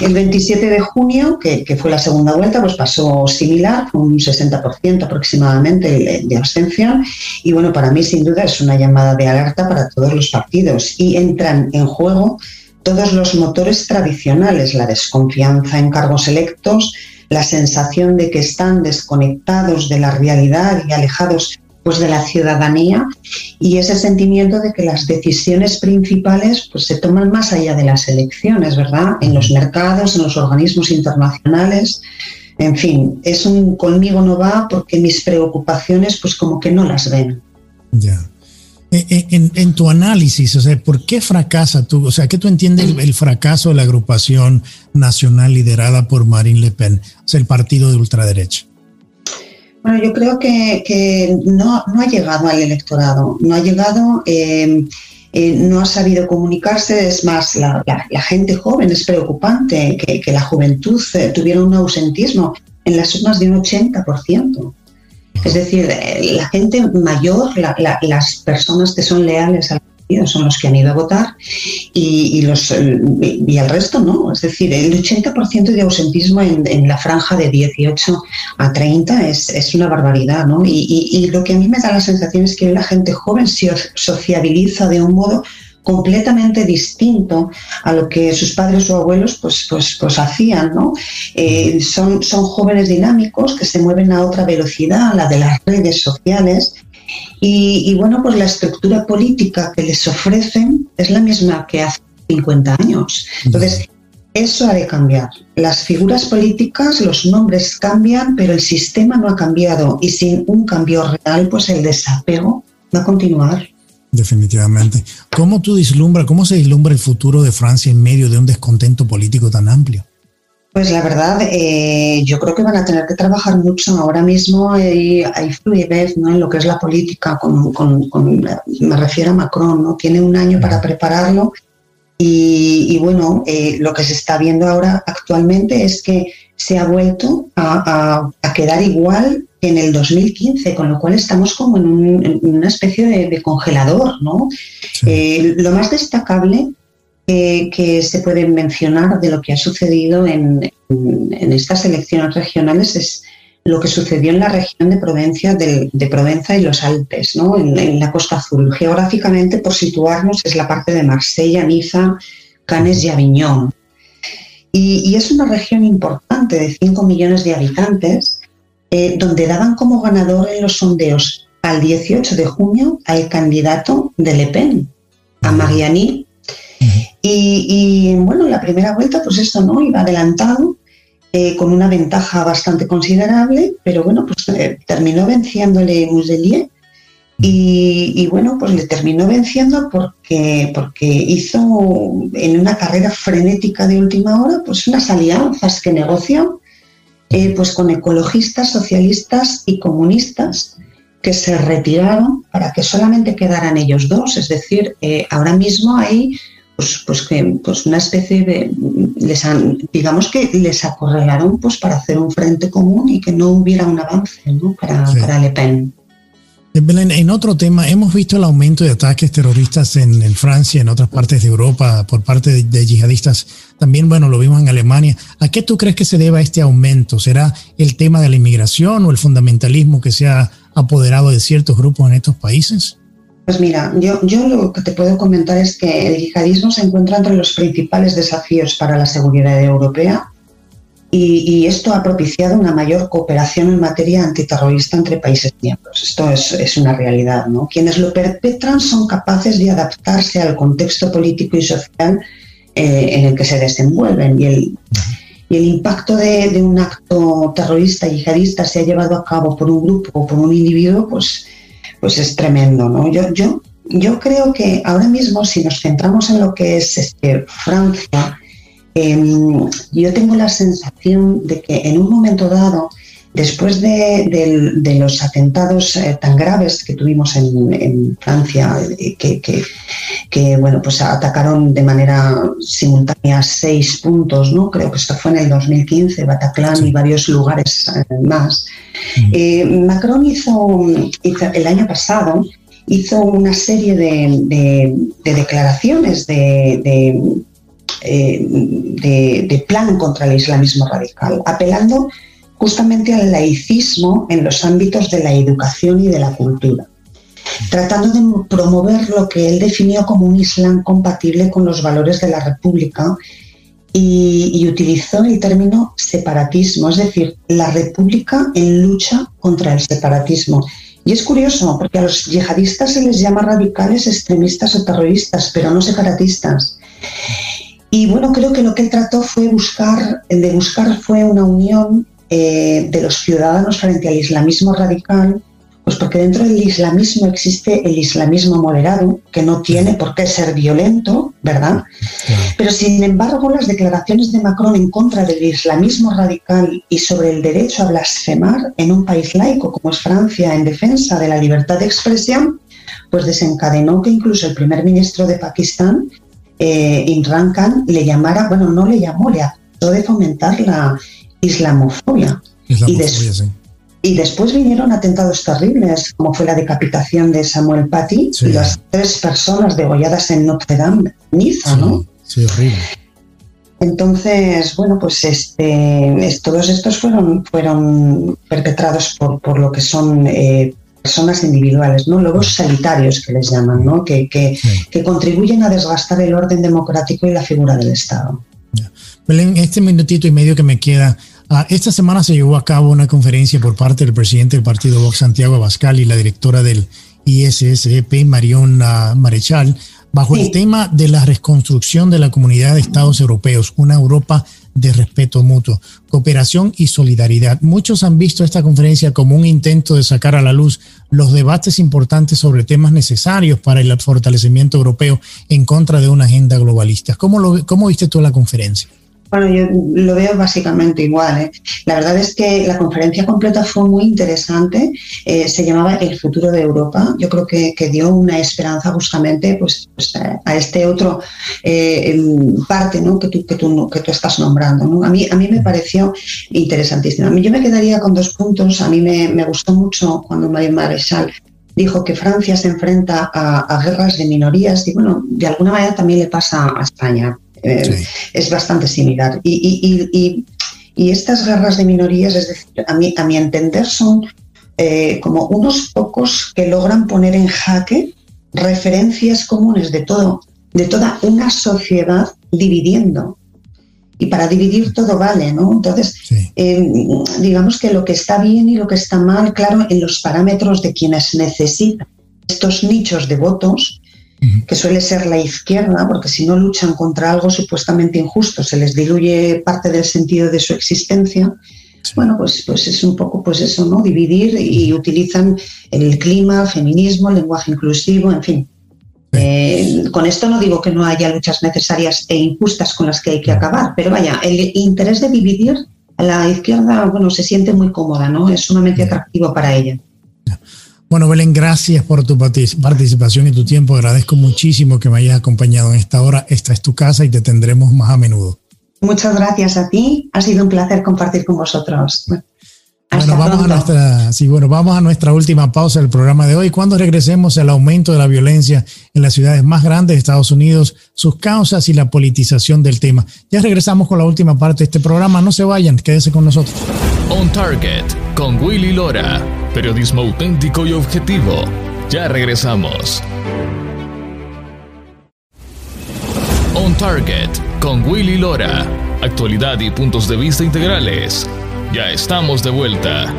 El 27 de junio, que, fue la segunda vuelta, pues pasó similar, un 60% aproximadamente de abstención. Y bueno, para mí sin duda es una llamada de alerta para todos los partidos y entran en juego todos los motores tradicionales, la desconfianza en cargos electos, la sensación de que están desconectados de la realidad y alejados pues de la ciudadanía y ese sentimiento de que las decisiones principales pues se toman más allá de las elecciones, ¿verdad? En los mercados, en los organismos internacionales. En fin, es un conmigo no va porque mis preocupaciones pues como que no las ven.
Ya. Eh, eh, en, en, tu análisis, o sea, ¿por qué fracasa tú? O sea, ¿qué tú entiendes el, fracaso de la agrupación nacional liderada por Marine Le Pen, o sea, el partido de ultraderecha?
Bueno, yo creo que, no, ha llegado al electorado, no ha llegado, eh, eh, no ha sabido comunicarse, es más, la, gente joven es preocupante que, la juventud eh, tuviera un ausentismo en las sumas de un 80%. Es decir, la gente mayor, las personas que son leales al son los que han ido a votar y, los, y el resto no. Es decir, el 80% de ausentismo en, la franja de 18 a 30 es, una barbaridad. ¿no? Y, lo que a mí me da la sensación es que la gente joven se sociabiliza de un modo completamente distinto a lo que sus padres o abuelos pues, pues, pues hacían. ¿no? Eh, son, son jóvenes dinámicos que se mueven a otra velocidad, la de las redes sociales, y, bueno, pues la estructura política que les ofrecen es la misma que hace 50 años. Entonces, eso ha de cambiar. Las figuras políticas, los nombres cambian, pero el sistema no ha cambiado. Y sin un cambio real, pues el desapego va a continuar.
Definitivamente. ¿Cómo tú vislumbras, cómo se vislumbra el futuro de Francia en medio de un descontento político tan amplio?
Pues la verdad, eh, yo creo que van a tener que trabajar mucho. Ahora mismo hay, fluidez ¿no? en lo que es la política, me refiero a Macron, ¿no? tiene un año para prepararlo y, bueno, eh, lo que se está viendo ahora actualmente es que se ha vuelto a, quedar igual que en el 2015, con lo cual estamos como en, una especie de, congelador. ¿no? Eh, lo más destacable que se puede mencionar de lo que ha sucedido en, estas elecciones regionales es lo que sucedió en la región de Provencia, de, Provenza y los Alpes, ¿no? en, la Costa Azul. Geográficamente, por situarnos, es la parte de Marsella, Niza, Cannes y Aviñón. Y, es una región importante de 5 millones de habitantes, eh, donde daban como ganador en los sondeos al 18 de junio al candidato de Le Pen, a Mariani y, bueno, la primera vuelta, pues esto, ¿no? Iba adelantado, eh, con una ventaja bastante considerable, pero bueno, pues eh, terminó venciéndole Muselier. Y, bueno, pues le terminó venciendo porque, porque hizo en una carrera frenética de última hora, pues unas alianzas que negoció eh, pues con ecologistas, socialistas y comunistas que se retiraron para que solamente quedaran ellos dos. Es decir, ahora mismo hay pues, pues, que pues una especie de les digamos que les acorralaron pues para hacer un frente común y que no hubiera un avance para, Le Pen.
Eh, en otro tema, hemos visto el aumento de ataques terroristas en, Francia, en otras partes de Europa, por parte de, de, yihadistas. También, bueno, lo vimos en Alemania. ¿A qué tú crees que se deba este aumento? ¿Será el tema de la inmigración o el fundamentalismo que se ha apoderado de ciertos grupos en estos países?
Pues mira, yo, yo lo que te puedo comentar es que el yihadismo se encuentra entre los principales desafíos para la seguridad europea y, esto ha propiciado una mayor cooperación en materia antiterrorista entre países miembros. Esto es, una realidad. ¿no? Quienes lo perpetran son capaces de adaptarse al contexto político y social eh, en el que se desenvuelven y el, y el impacto de, de, un acto terrorista yihadista se ha llevado a cabo por un grupo o por un individuo, pues pues es tremendo, ¿no? Yo, yo, yo creo que ahora mismo, si nos centramos en lo que es este, Francia, em, yo tengo la sensación de que en un momento dado, después de, los atentados eh, tan graves que tuvimos en, Francia, eh, que, bueno, pues atacaron de manera simultánea seis puntos, ¿no? Creo que esto fue en el 2015, Bataclan y varios lugares eh, más. Macron hizo, el año pasado hizo una serie de, declaraciones de, de, plan contra el islamismo radical, apelando justamente al laicismo en los ámbitos de la educación y de la cultura, tratando de promover lo que él definió como un islam compatible con los valores de la República y, utilizó el término separatismo, es decir, la república en lucha contra el separatismo. Y es curioso, porque a los yihadistas se les llama radicales, extremistas o terroristas, pero no separatistas. Y bueno, creo que lo que él trató fue buscar, de buscar fue una unión eh, de los ciudadanos frente al islamismo radical Pues porque dentro del islamismo existe el islamismo moderado, que no tiene por qué ser violento, ¿verdad? Pero sin embargo, las declaraciones de Macron en contra del islamismo radical y sobre el derecho a blasfemar en un país laico como es Francia en defensa de la libertad de expresión, pues desencadenó que incluso el primer ministro de Pakistán, eh, Imran Khan, le llamara, bueno, no le llamó, le acusó de fomentar la islamofobia. islamofobia y, sí. Y después vinieron atentados terribles, como fue la decapitación de Samuel Paty y las tres personas degolladas en Notre Dame, Niza, ¿no?
Sí, horrible.
Entonces, bueno, pues este, todos estos fueron, fueron perpetrados por, por lo que son eh, personas individuales, ¿no? Lobos sanitarios que les llaman, ¿no? Que, que, que, contribuyen a desgastar el orden democrático y la figura del Estado.
Belén, este minutito y medio que me queda, Ah, esta semana se llevó a cabo una conferencia por parte del presidente del partido Vox, Santiago Abascal, y la directora del ISSEP, Marion Marechal, bajo el tema de la reconstrucción de la comunidad de Estados europeos, una Europa de respeto mutuo, cooperación y solidaridad. Muchos han visto esta conferencia como un intento de sacar a la luz los debates importantes sobre temas necesarios para el fortalecimiento europeo en contra de una agenda globalista. ¿Cómo, lo, cómo viste tú la conferencia?
Bueno, yo lo veo básicamente igual. ¿eh? La verdad es que la conferencia completa fue muy interesante. Eh, se llamaba El futuro de Europa. Yo creo que, dio una esperanza justamente pues, pues a este otro eh, parte ¿no? que, tú, que, tú, que tú estás nombrando. A, mí, a mí me pareció interesantísimo. Yo me quedaría con dos puntos. A mí me, me gustó mucho cuando Mario Marechal dijo que Francia se enfrenta a guerras de minorías y bueno, de alguna manera también le pasa a España eh, es bastante similar. Y, estas guerras de minorías, es decir, a mi, a mi entender, son eh, como unos pocos que logran poner en jaque referencias comunes de, todo, de toda una sociedad dividiendo. Y para dividir todo vale, ¿no? Entonces, eh, digamos que lo que está bien y lo que está mal, claro, en los parámetros de quienes necesitan estos nichos de votos, que suele ser la izquierda, porque si no luchan contra algo supuestamente injusto, se les diluye parte del sentido de su existencia. Bueno, pues, pues es un poco pues eso, ¿no? Dividir y utilizan el clima, feminismo, lenguaje inclusivo, en fin. Eh, con esto no digo que no haya luchas necesarias e injustas con las que hay que acabar, pero vaya, el interés de dividir a la izquierda, bueno, se siente muy cómoda, ¿no? Es sumamente atractivo para ella.
Bueno, Belén, gracias por tu participación y tu tiempo. Agradezco muchísimo que me hayas acompañado en esta hora. Esta es tu casa y te tendremos más a menudo.
Muchas gracias a ti. Ha sido un placer compartir con vosotros.
bueno, vamos a nuestra, sí, bueno, vamos a nuestra última pausa del programa de hoy. Cuando regresemos al aumento de la violencia en las ciudades más grandes de Estados Unidos, sus causas y la politización del tema. Ya regresamos con la última parte de este programa. No se vayan, quédense con nosotros.
On Target con Willy Lora. Periodismo auténtico y objetivo. Ya regresamos. On Target con Willy Lora. Actualidad y puntos de vista integrales. Ya estamos de vuelta.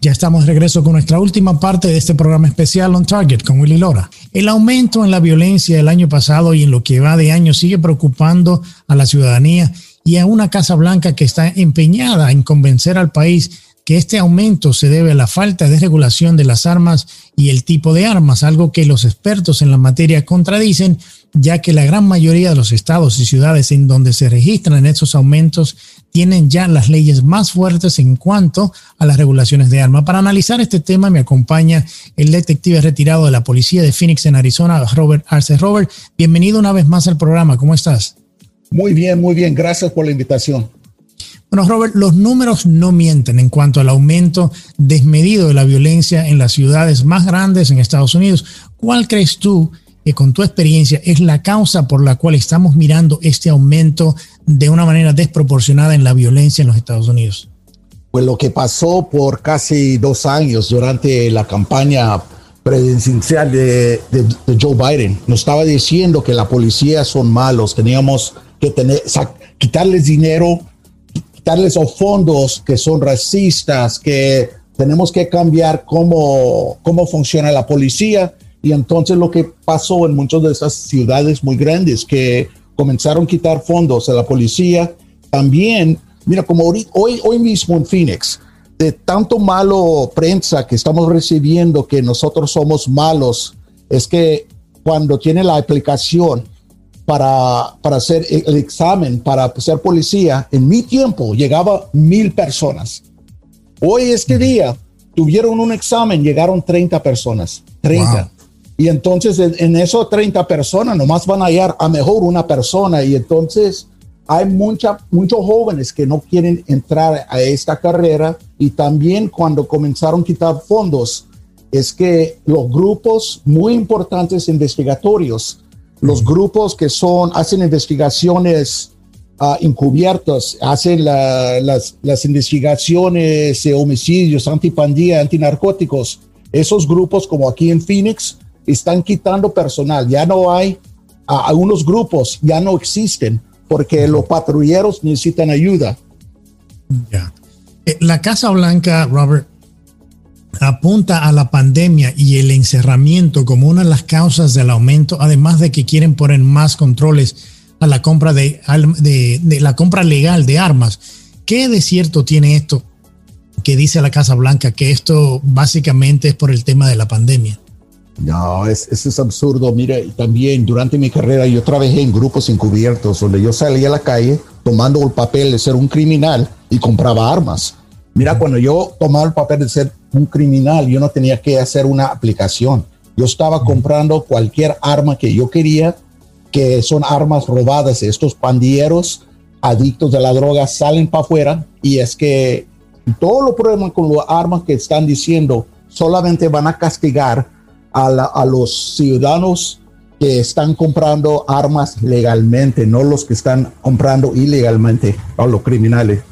Ya estamos de regreso con nuestra última parte de este programa especial On Target con Willy Lora. El aumento en la violencia del año pasado y en lo que va de año sigue preocupando a la ciudadanía y a una Casa Blanca que está empeñada en convencer al país que este aumento se debe a la falta de regulación de las armas y el tipo de armas, algo que los expertos en la materia contradicen, ya que la gran mayoría de los estados y ciudades en donde se registran estos aumentos tienen ya las leyes más fuertes en cuanto a las regulaciones de armas. Para analizar este tema me acompaña el detective retirado de la policía de Phoenix en Arizona, Robert Arce. Robert, bienvenido una vez más al programa. ¿Cómo estás?
Muy bien, muy bien. Gracias por la invitación.
Bueno, Robert, los números no mienten en cuanto al aumento desmedido de la violencia en las ciudades más grandes en Estados Unidos. ¿Cuál crees tú que con tu experiencia es la causa por la cual estamos mirando este aumento de una manera desproporcionada en la violencia en los Estados Unidos?
Pues lo que pasó por casi dos años durante la campaña presidencial de, Joe Biden, nos estaba diciendo que la policía son malos, teníamos que quitarles dinero quitarles los fondos que son racistas, que tenemos que cambiar cómo, cómo funciona la policía. Y entonces lo que pasó en muchas de esas ciudades muy grandes, que comenzaron a quitar fondos a la policía, también, mira, como hoy, hoy mismo en Phoenix, de tanto malo prensa que estamos recibiendo que nosotros somos malos, es que cuando tiene la aplicación para, para hacer el examen, para ser policía, en mi tiempo llegaba mil personas. Hoy, este día, tuvieron un examen, llegaron 30 personas. 30. Y entonces en, en esos 30 personas nomás van a hallar a mejor una persona. Y entonces hay mucha, muchos jóvenes que no quieren entrar a esta carrera. Y también cuando comenzaron a quitar fondos, es que los grupos muy importantes investigatorios, los grupos que son, hacen investigaciones uh, encubiertas, hacen las, las, investigaciones de homicidios, antipandilla, antinarcóticos, esos grupos como aquí en Phoenix están quitando personal, ya no hay, uh, algunos grupos ya no existen porque los patrulleros necesitan ayuda.
Ya. Eh, la Casa Blanca, Robert, apunta a la pandemia y el encerramiento como una de las causas del aumento, además de que quieren poner más controles a la compra de, la compra legal de armas. ¿Qué de cierto tiene esto que dice la Casa Blanca que esto básicamente es por el tema de la pandemia?
No, es, eso es absurdo. Mire, también durante mi carrera yo trabajé en grupos encubiertos donde yo salía a la calle tomando el papel de ser un criminal y compraba armas. Mira, cuando yo tomaba el papel de ser un criminal, yo no tenía que hacer una aplicación. Yo estaba comprando cualquier arma que yo quería, que son armas robadas. Estos pandilleros adictos de la droga salen para afuera y es que todos los problemas con las armas que están diciendo solamente van a castigar a, a los ciudadanos que están comprando armas legalmente, no los que están comprando ilegalmente a los criminales.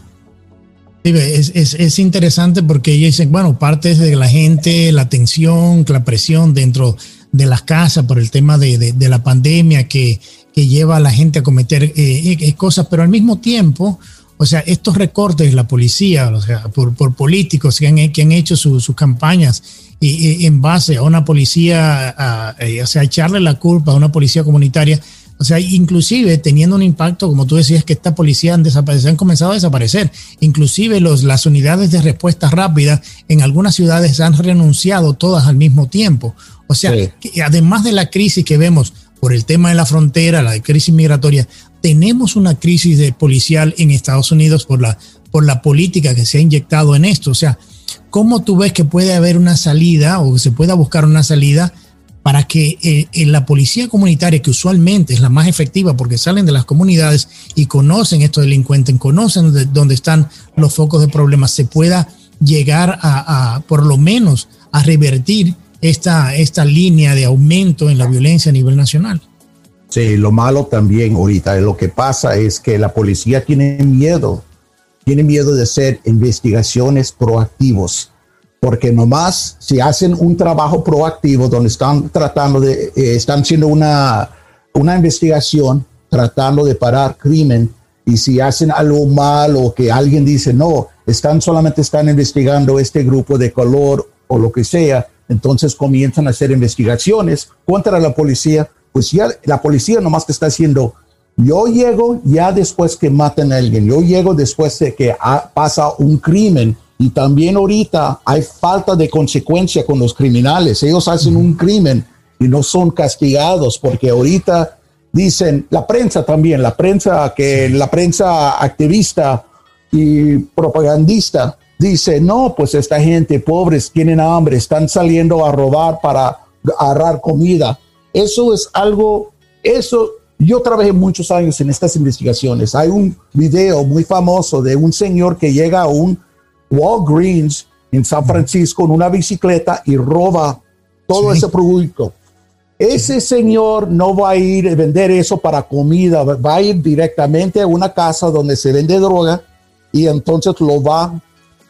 Es, es, es, interesante porque ellos dicen, bueno, parte de la gente, la tensión, la presión dentro de las casas por el tema de, de, la pandemia que, que, lleva a la gente a cometer eh, eh, cosas, pero al mismo tiempo, o sea, estos recortes de la policía, o sea, por, por políticos que han, que han hecho sus campañas y, en base a una policía, a, o sea, echarle la culpa a una policía comunitaria, o sea, inclusive teniendo un impacto, como tú decías, que esta policía han, desaparecido, han comenzado a desaparecer. Inclusive los, las unidades de respuesta rápida en algunas ciudades han renunciado todas al mismo tiempo. O sea, que además de la crisis que vemos por el tema de la frontera, la crisis migratoria, tenemos una crisis de policial en Estados Unidos por la, por la política que se ha inyectado en esto. O sea, ¿cómo tú ves que puede haber una salida o que se pueda buscar una salida? Para que eh, en la policía comunitaria, que usualmente es la más efectiva porque salen de las comunidades y conocen estos delincuentes, conocen dónde están los focos de problemas, se pueda llegar a, por lo menos a revertir esta, esta línea de aumento en la violencia a nivel nacional.
Sí, lo malo también ahorita, lo que pasa es que la policía tiene miedo, tiene miedo de hacer investigaciones proactivos porque nomás si hacen un trabajo proactivo donde están tratando de, eh, están haciendo una, una investigación, tratando de parar crimen, y si hacen algo mal o que alguien dice, no, están solamente están investigando este grupo de color o lo que sea, entonces comienzan a hacer investigaciones contra la policía, pues ya la policía nomás que está haciendo, yo llego ya después que maten a alguien, yo llego después de que pasa un crimen y también ahorita hay falta de consecuencia con los criminales. Ellos hacen un crimen y no son castigados porque ahorita dicen, la prensa también, la prensa que la prensa activista y propagandista dice, no, pues esta gente pobres tienen hambre, están saliendo a robar para agarrar comida. Eso es algo, eso, yo trabajé muchos años en estas investigaciones. Hay un video muy famoso de un señor que llega a un Walgreens en San Francisco en una bicicleta y roba todo ese producto. Ese señor no va a ir a vender eso para comida, va a ir directamente a una casa donde se vende droga y entonces lo va,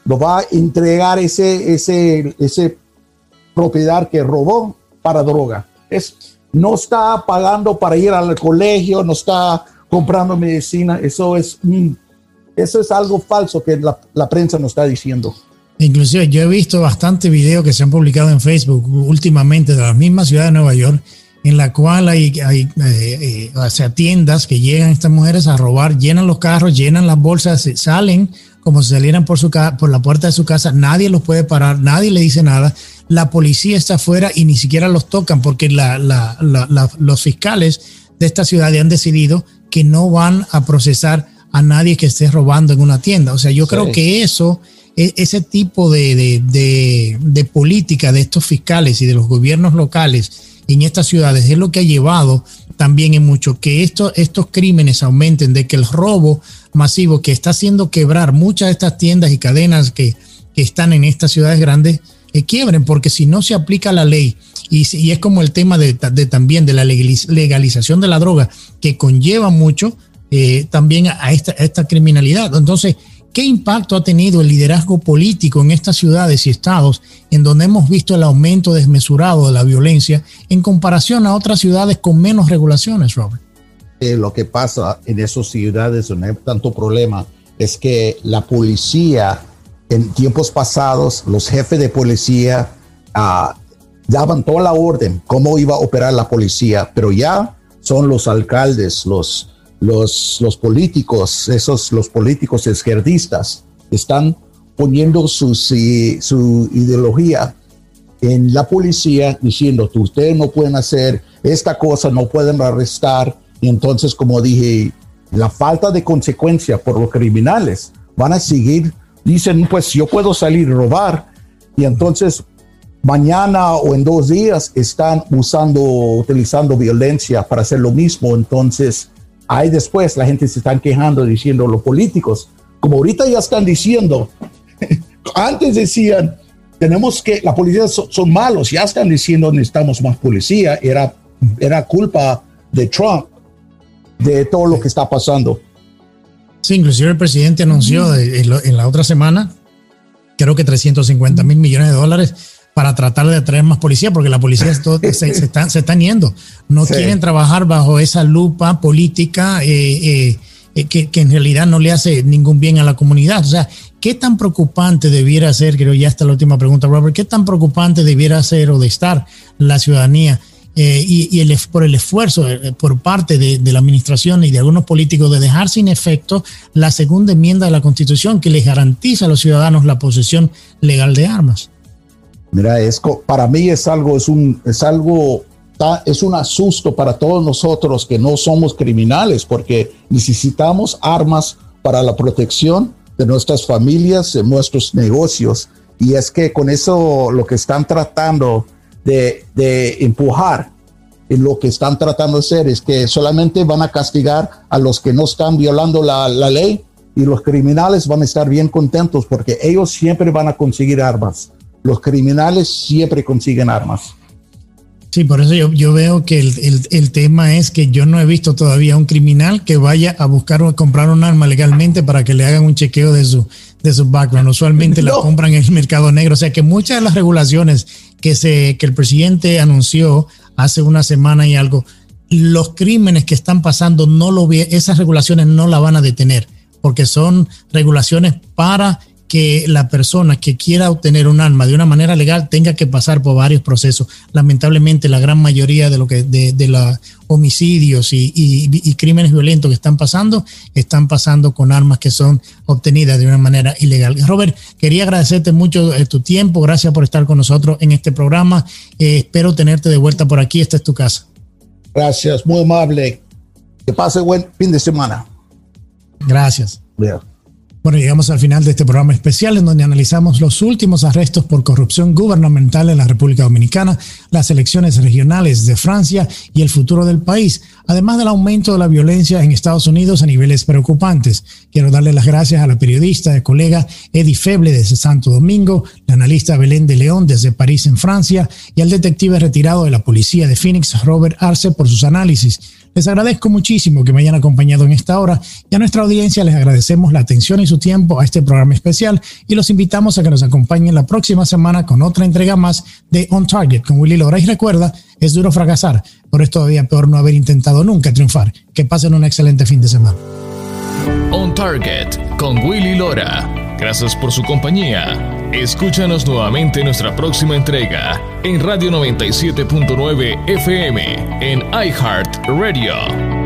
lo va a entregar ese, ese, ese propiedad que robó para droga. Es, no está pagando para ir al colegio, no está comprando medicina, eso es eso es algo falso que la, prensa nos está diciendo.
Inclusive yo he visto bastante videos que se han publicado en Facebook últimamente de la misma ciudad de Nueva York, en la cual hay, hay eh, eh, tiendas que llegan estas mujeres a robar, llenan los carros, llenan las bolsas, salen como si salieran por, su, por la puerta de su casa, nadie los puede parar, nadie le dice nada, la policía está afuera y ni siquiera los tocan porque los fiscales de esta ciudad han decidido que no van a procesar a nadie que esté robando en una tienda. O sea, yo creo que eso, e, ese tipo de, de, política de estos fiscales y de los gobiernos locales en estas ciudades es lo que ha llevado también en mucho que estos crímenes aumenten, de que el robo masivo que está haciendo quebrar muchas de estas tiendas y cadenas que, están en estas ciudades grandes, que quiebren, porque si no se aplica la ley, y, y es como el tema de, también de la legalización de la droga, que conlleva mucho eh, también a esta, criminalidad. Entonces, ¿Qué impacto ha tenido el liderazgo político en estas ciudades y estados en donde hemos visto el aumento desmesurado de la violencia en comparación a otras ciudades con menos regulaciones, Robert?
Eh, lo que pasa en esas ciudades donde hay tanto problema es que la policía, en tiempos pasados, los jefes de policía ah, daban toda la orden cómo iba a operar la policía, pero ya son los alcaldes, los, los, los políticos, esos los políticos izquierdistas, están poniendo su, su ideología en la policía diciendo ustedes no pueden hacer esta cosa, no pueden arrestar. Y entonces, como dije, la falta de consecuencia por los criminales van a seguir. Dicen, pues yo puedo salir a robar. Y entonces, mañana o en dos días están usando, utilizando violencia para hacer lo mismo. Entonces, Ahí después la gente se están quejando diciendo los políticos, como ahorita ya están diciendo, antes decían, tenemos que, la policía son, malos, ya están diciendo necesitamos más policía, era, era culpa de Trump, de todo lo que está pasando.
Sí, inclusive el presidente anunció en la otra semana, creo que 350 mil millones de dólares para tratar de atraer más policía, porque la policía se, se, están, se están yendo. No quieren trabajar bajo esa lupa política eh, eh, eh, que, que, en realidad no le hace ningún bien a la comunidad. O sea, ¿qué tan preocupante debiera ser, creo ya está la última pregunta, Robert, qué tan preocupante debiera ser o de estar la ciudadanía y, el, por el esfuerzo por parte de, de, la administración y de algunos políticos de dejar sin efecto la segunda enmienda de la Constitución que les garantiza a los ciudadanos la posesión legal de armas?
Mira, es, para mí es algo, es un, es algo, es un asusto para todos nosotros que no somos criminales, porque necesitamos armas para la protección de nuestras familias, de nuestros negocios. Y es que con eso lo que están tratando de, de empujar, lo que están tratando de hacer es que solamente van a castigar a los que no están violando la, la ley y los criminales van a estar bien contentos porque ellos siempre van a conseguir armas los criminales siempre consiguen armas.
Sí, por eso yo, yo veo que el, el, tema es que yo no he visto todavía un criminal que vaya a buscar o comprar un arma legalmente para que le hagan un chequeo de su, de su background. Usualmente la compran en el mercado negro. O sea que muchas de las regulaciones que, se, que el presidente anunció hace una semana y algo, los crímenes que están pasando, no lo esas regulaciones no la van a detener, porque son regulaciones para que la persona que quiera obtener un arma de una manera legal tenga que pasar por varios procesos. Lamentablemente, la gran mayoría de lo que de, los homicidios y, crímenes violentos que están pasando están pasando con armas que son obtenidas de una manera ilegal. Robert, quería agradecerte mucho eh, tu tiempo. Gracias por estar con nosotros en este programa. Eh, espero tenerte de vuelta por aquí. Esta es tu casa.
Gracias, muy amable. Que pase buen fin de semana.
Gracias. Bueno, llegamos al final de este programa especial en donde analizamos los últimos arrestos por corrupción gubernamental en la República Dominicana, las elecciones regionales de Francia y el futuro del país, además del aumento de la violencia en Estados Unidos a niveles preocupantes. Quiero darle las gracias a la periodista y colega Eddie Feble desde Santo Domingo, la analista Belén de León desde París en Francia y al detective retirado de la policía de Phoenix, Robert Arce, por sus análisis. Les agradezco muchísimo que me hayan acompañado en esta hora y a nuestra audiencia les agradecemos la atención y su tiempo a este programa especial y los invitamos a que nos acompañen la próxima semana con otra entrega más de On Target con Willy Lora. Y recuerda, es duro fracasar, pero es todavía peor no haber intentado nunca triunfar. Que pasen un excelente fin de semana.
On Target con Willy Lora. Gracias por su compañía. Escúchanos nuevamente en nuestra próxima entrega en Radio 97.9 FM en iHeart Radio.